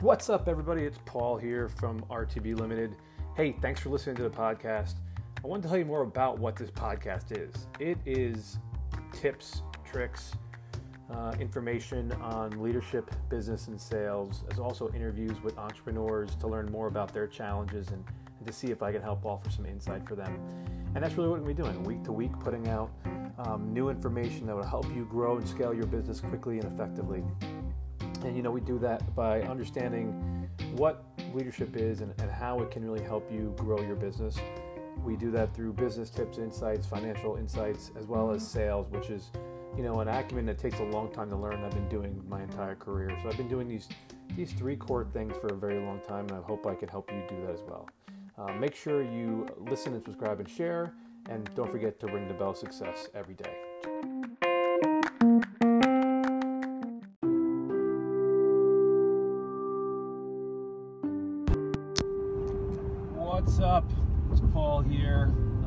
What's up, everybody? It's Paul here from RTB Limited. Hey, thanks for listening to the podcast. I want to tell you more about what this podcast is. It is tips, tricks, uh, information on leadership, business, and sales, as also interviews with entrepreneurs to learn more about their challenges and, and to see if I can help offer some insight for them. And that's really what we're doing, week to week, putting out um, new information that will help you grow and scale your business quickly and effectively. And you know, we do that by understanding what leadership is and, and how it can really help you grow your business. We do that through business tips, insights, financial insights, as well as sales, which is, you know, an acumen that takes a long time to learn. I've been doing my entire career, so I've been doing these these three core things for a very long time, and I hope I can help you do that as well. Uh, make sure you listen and subscribe and share, and don't forget to ring the bell success every day.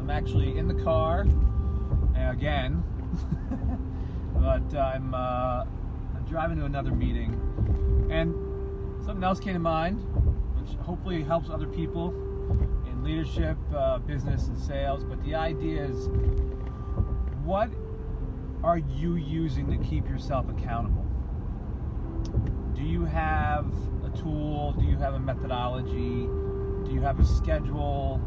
I'm actually in the car again, but I'm, uh, I'm driving to another meeting, and something else came to mind, which hopefully helps other people in leadership, uh, business, and sales. But the idea is, what are you using to keep yourself accountable? Do you have a tool? Do you have a methodology? Do you have a schedule?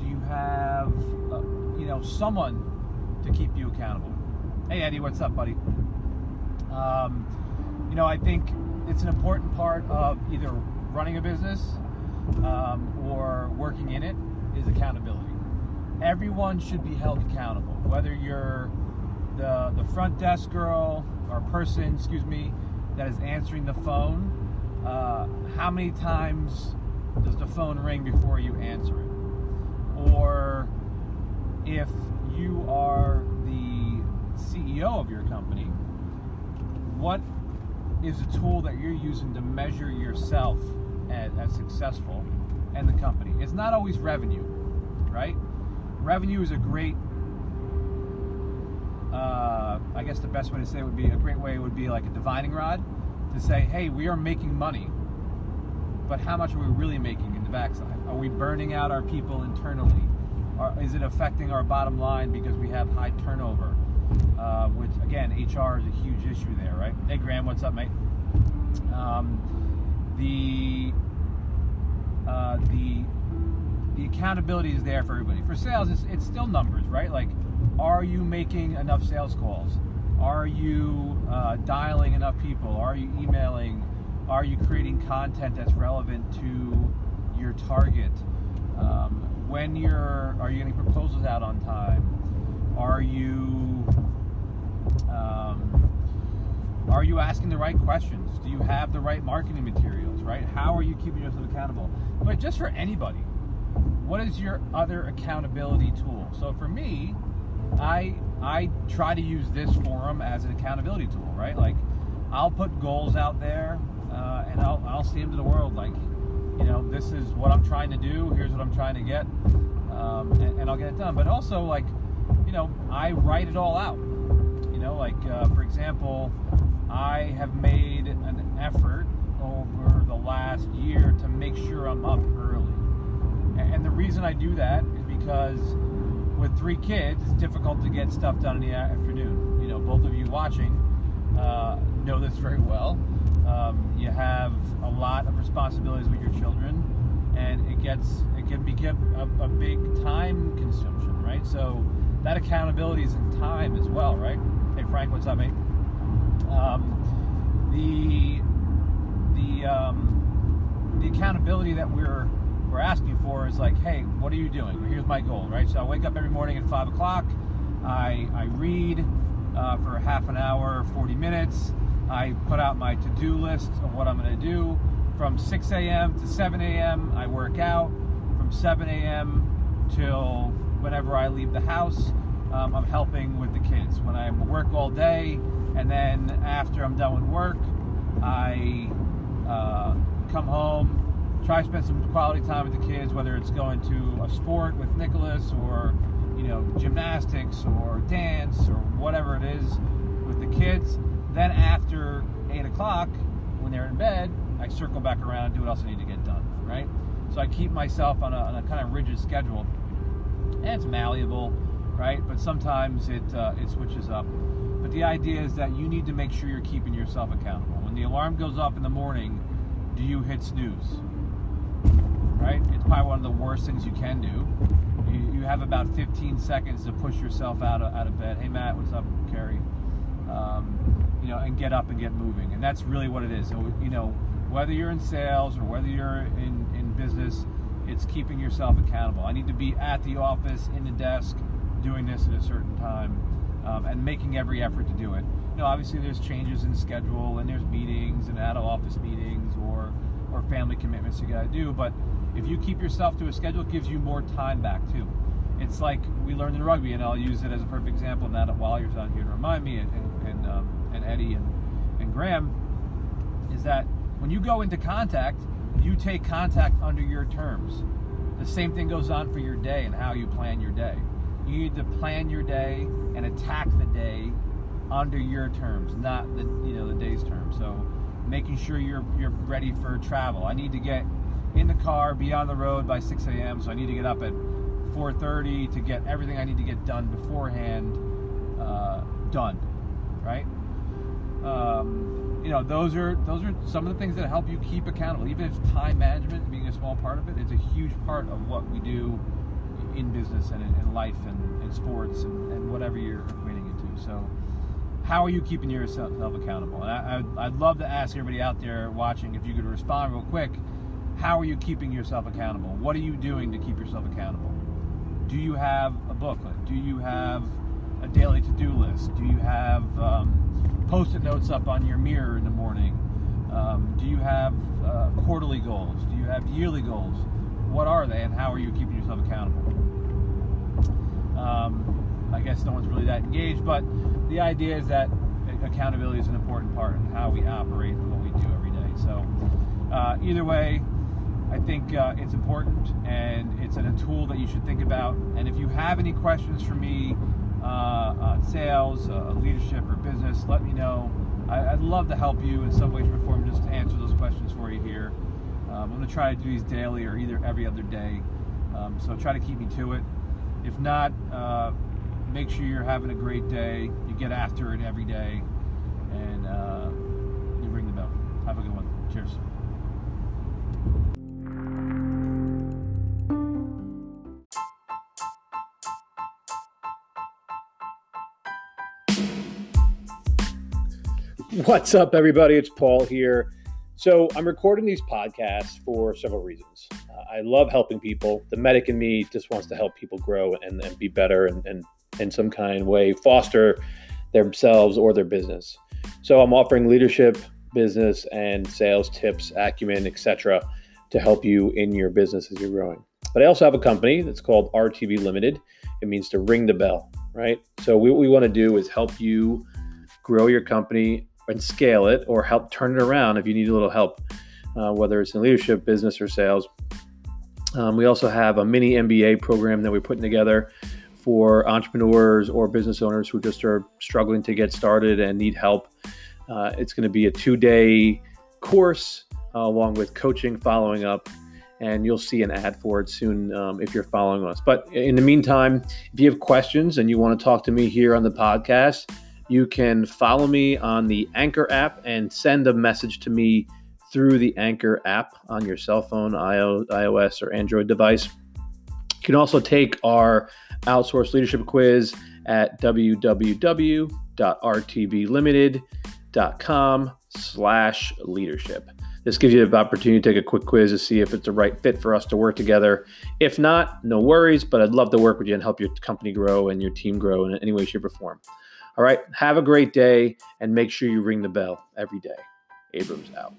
Do you have, uh, you know, someone to keep you accountable? Hey, Eddie, what's up, buddy? Um, you know, I think it's an important part of either running a business um, or working in it is accountability. Everyone should be held accountable, whether you're the the front desk girl or person, excuse me, that is answering the phone. Uh, how many times does the phone ring before you answer it? Or if you are the CEO of your company, what is a tool that you're using to measure yourself as, as successful and the company? It's not always revenue, right? Revenue is a great uh, I guess the best way to say it would be a great way would be like a divining rod to say, hey, we are making money, but how much are we really making in the backside? Are we burning out our people internally? Or is it affecting our bottom line because we have high turnover? Uh, which again, HR is a huge issue there, right? Hey, Graham, what's up, mate? Um, the uh, the the accountability is there for everybody. For sales, it's, it's still numbers, right? Like, are you making enough sales calls? Are you uh, dialing enough people? Are you emailing? Are you creating content that's relevant to your target? Um, when you're, are you getting proposals out on time? Are you, um, are you asking the right questions? Do you have the right marketing materials? Right? How are you keeping yourself accountable? But just for anybody, what is your other accountability tool? So for me, I I try to use this forum as an accountability tool, right? Like I'll put goals out there uh, and I'll I'll see him to the world like you know this is what I'm trying to do. Here's what I'm trying to get, um, and, and, I'll get it done. But also like you know I write it all out. You know like uh, for example, I have made an effort over the last year to make sure I'm up early. And the reason I do that is because with three kids, it's difficult to get stuff done in the afternoon. You know, both of you watching uh, know this very well. Um, you have a lot of responsibilities with your children, and it gets it can become a, a big time consumption, right? So that accountability is in time as well, right? Hey Frank, what's up, mate? Um, the the um, the accountability that we're we're asking for is like, hey, what are you doing? Here's my goal, right? So I wake up every morning at five o'clock. I I read uh, for half an hour, 40 minutes. I put out my to-do list of what I'm going to do. From 6 a.m. to 7 a.m. I work out. From 7 a.m. till whenever I leave the house, um, I'm helping with the kids. When I work all day, and then after I'm done with work, I uh, come home, try to spend some quality time with the kids, whether it's going to a sport with Nicholas or you know gymnastics or dance or whatever it is with the kids. Then after eight o'clock, when they're in bed, I circle back around and do what else I need to get done, right? So I keep myself on a, on a kind of rigid schedule, and it's malleable, right? But sometimes it uh, it switches up. But the idea is that you need to make sure you're keeping yourself accountable. When the alarm goes off in the morning, do you hit snooze? Right? It's probably one of the worst things you can do. You, you have about 15 seconds to push yourself out of, out of bed. Hey, Matt, what's up, Carrie? Um, you know, and get up and get moving. And that's really what it is. So, you know, whether you're in sales or whether you're in, in business, it's keeping yourself accountable. I need to be at the office, in the desk, doing this at a certain time, um, and making every effort to do it. You know, obviously there's changes in schedule and there's meetings and out of office meetings or or family commitments you got to do. But if you keep yourself to a schedule, it gives you more time back too. It's like we learned in rugby, and I'll use it as a perfect example now that Wallyer's on here to remind me, and and Eddie and, and Graham, is that when you go into contact, you take contact under your terms. The same thing goes on for your day and how you plan your day. You need to plan your day and attack the day under your terms, not the you know the day's terms. So making sure you're you're ready for travel. I need to get in the car, be on the road by 6 a.m. So I need to get up at 4:30 to get everything I need to get done beforehand uh, done, right? Um, you know, those are those are some of the things that help you keep accountable. Even if time management being a small part of it, it's a huge part of what we do in business and in, in life and in sports and, and whatever you're equating it to. So, how are you keeping yourself accountable? And I, I, I'd love to ask everybody out there watching if you could respond real quick. How are you keeping yourself accountable? What are you doing to keep yourself accountable? Do you have a booklet? Do you have a daily to-do list? Do you have um, post-it notes up on your mirror in the morning? Um, do you have uh, quarterly goals? Do you have yearly goals? What are they, and how are you keeping yourself accountable? Um, I guess no one's really that engaged, but the idea is that accountability is an important part in how we operate and what we do every day. So, uh, either way, I think uh, it's important and it's a tool that you should think about. And if you have any questions for me on sales, uh, leadership, or business, let me know. I, would love to help you in some way, shape, or form just to answer those questions for you here. Um, I'm going to try to do these daily or either every other day. Um, so try to keep me to it. If not, uh, make sure you're having a great day. You get after it every day, and uh, you ring the bell. Have a good one. Cheers. What's up, everybody? It's Paul here. So, I'm recording these podcasts for several reasons. Uh, I love helping people. The medic in me just wants to help people grow and, and be better and, and in some kind way foster themselves or their business. So, I'm offering leadership, business, and sales tips, acumen, etc., to help you in your business as you're growing. But I also have a company that's called RTB Limited. It means to ring the bell, right? So, what we want to do is help you grow your company and scale it or help turn it around if you need a little help, uh, whether it's in leadership, business, or sales. Um, we also have a mini MBA program that we're putting together for entrepreneurs or business owners who just are struggling to get started and need help. Uh, it's going to be a two day course uh, along with coaching, following up, and you'll see an ad for it soon um, if you're following us. But in the meantime, if you have questions and you want to talk to me here on the podcast, you can follow me on the Anchor app and send a message to me through the Anchor app on your cell phone, iOS, or Android device. You can also take our outsourced leadership quiz at www.rtblimited.com slash leadership. This gives you the opportunity to take a quick quiz to see if it's the right fit for us to work together. If not, no worries, but I'd love to work with you and help your company grow and your team grow in any way, shape, or form. All right. Have a great day and make sure you ring the bell every day. Abrams out.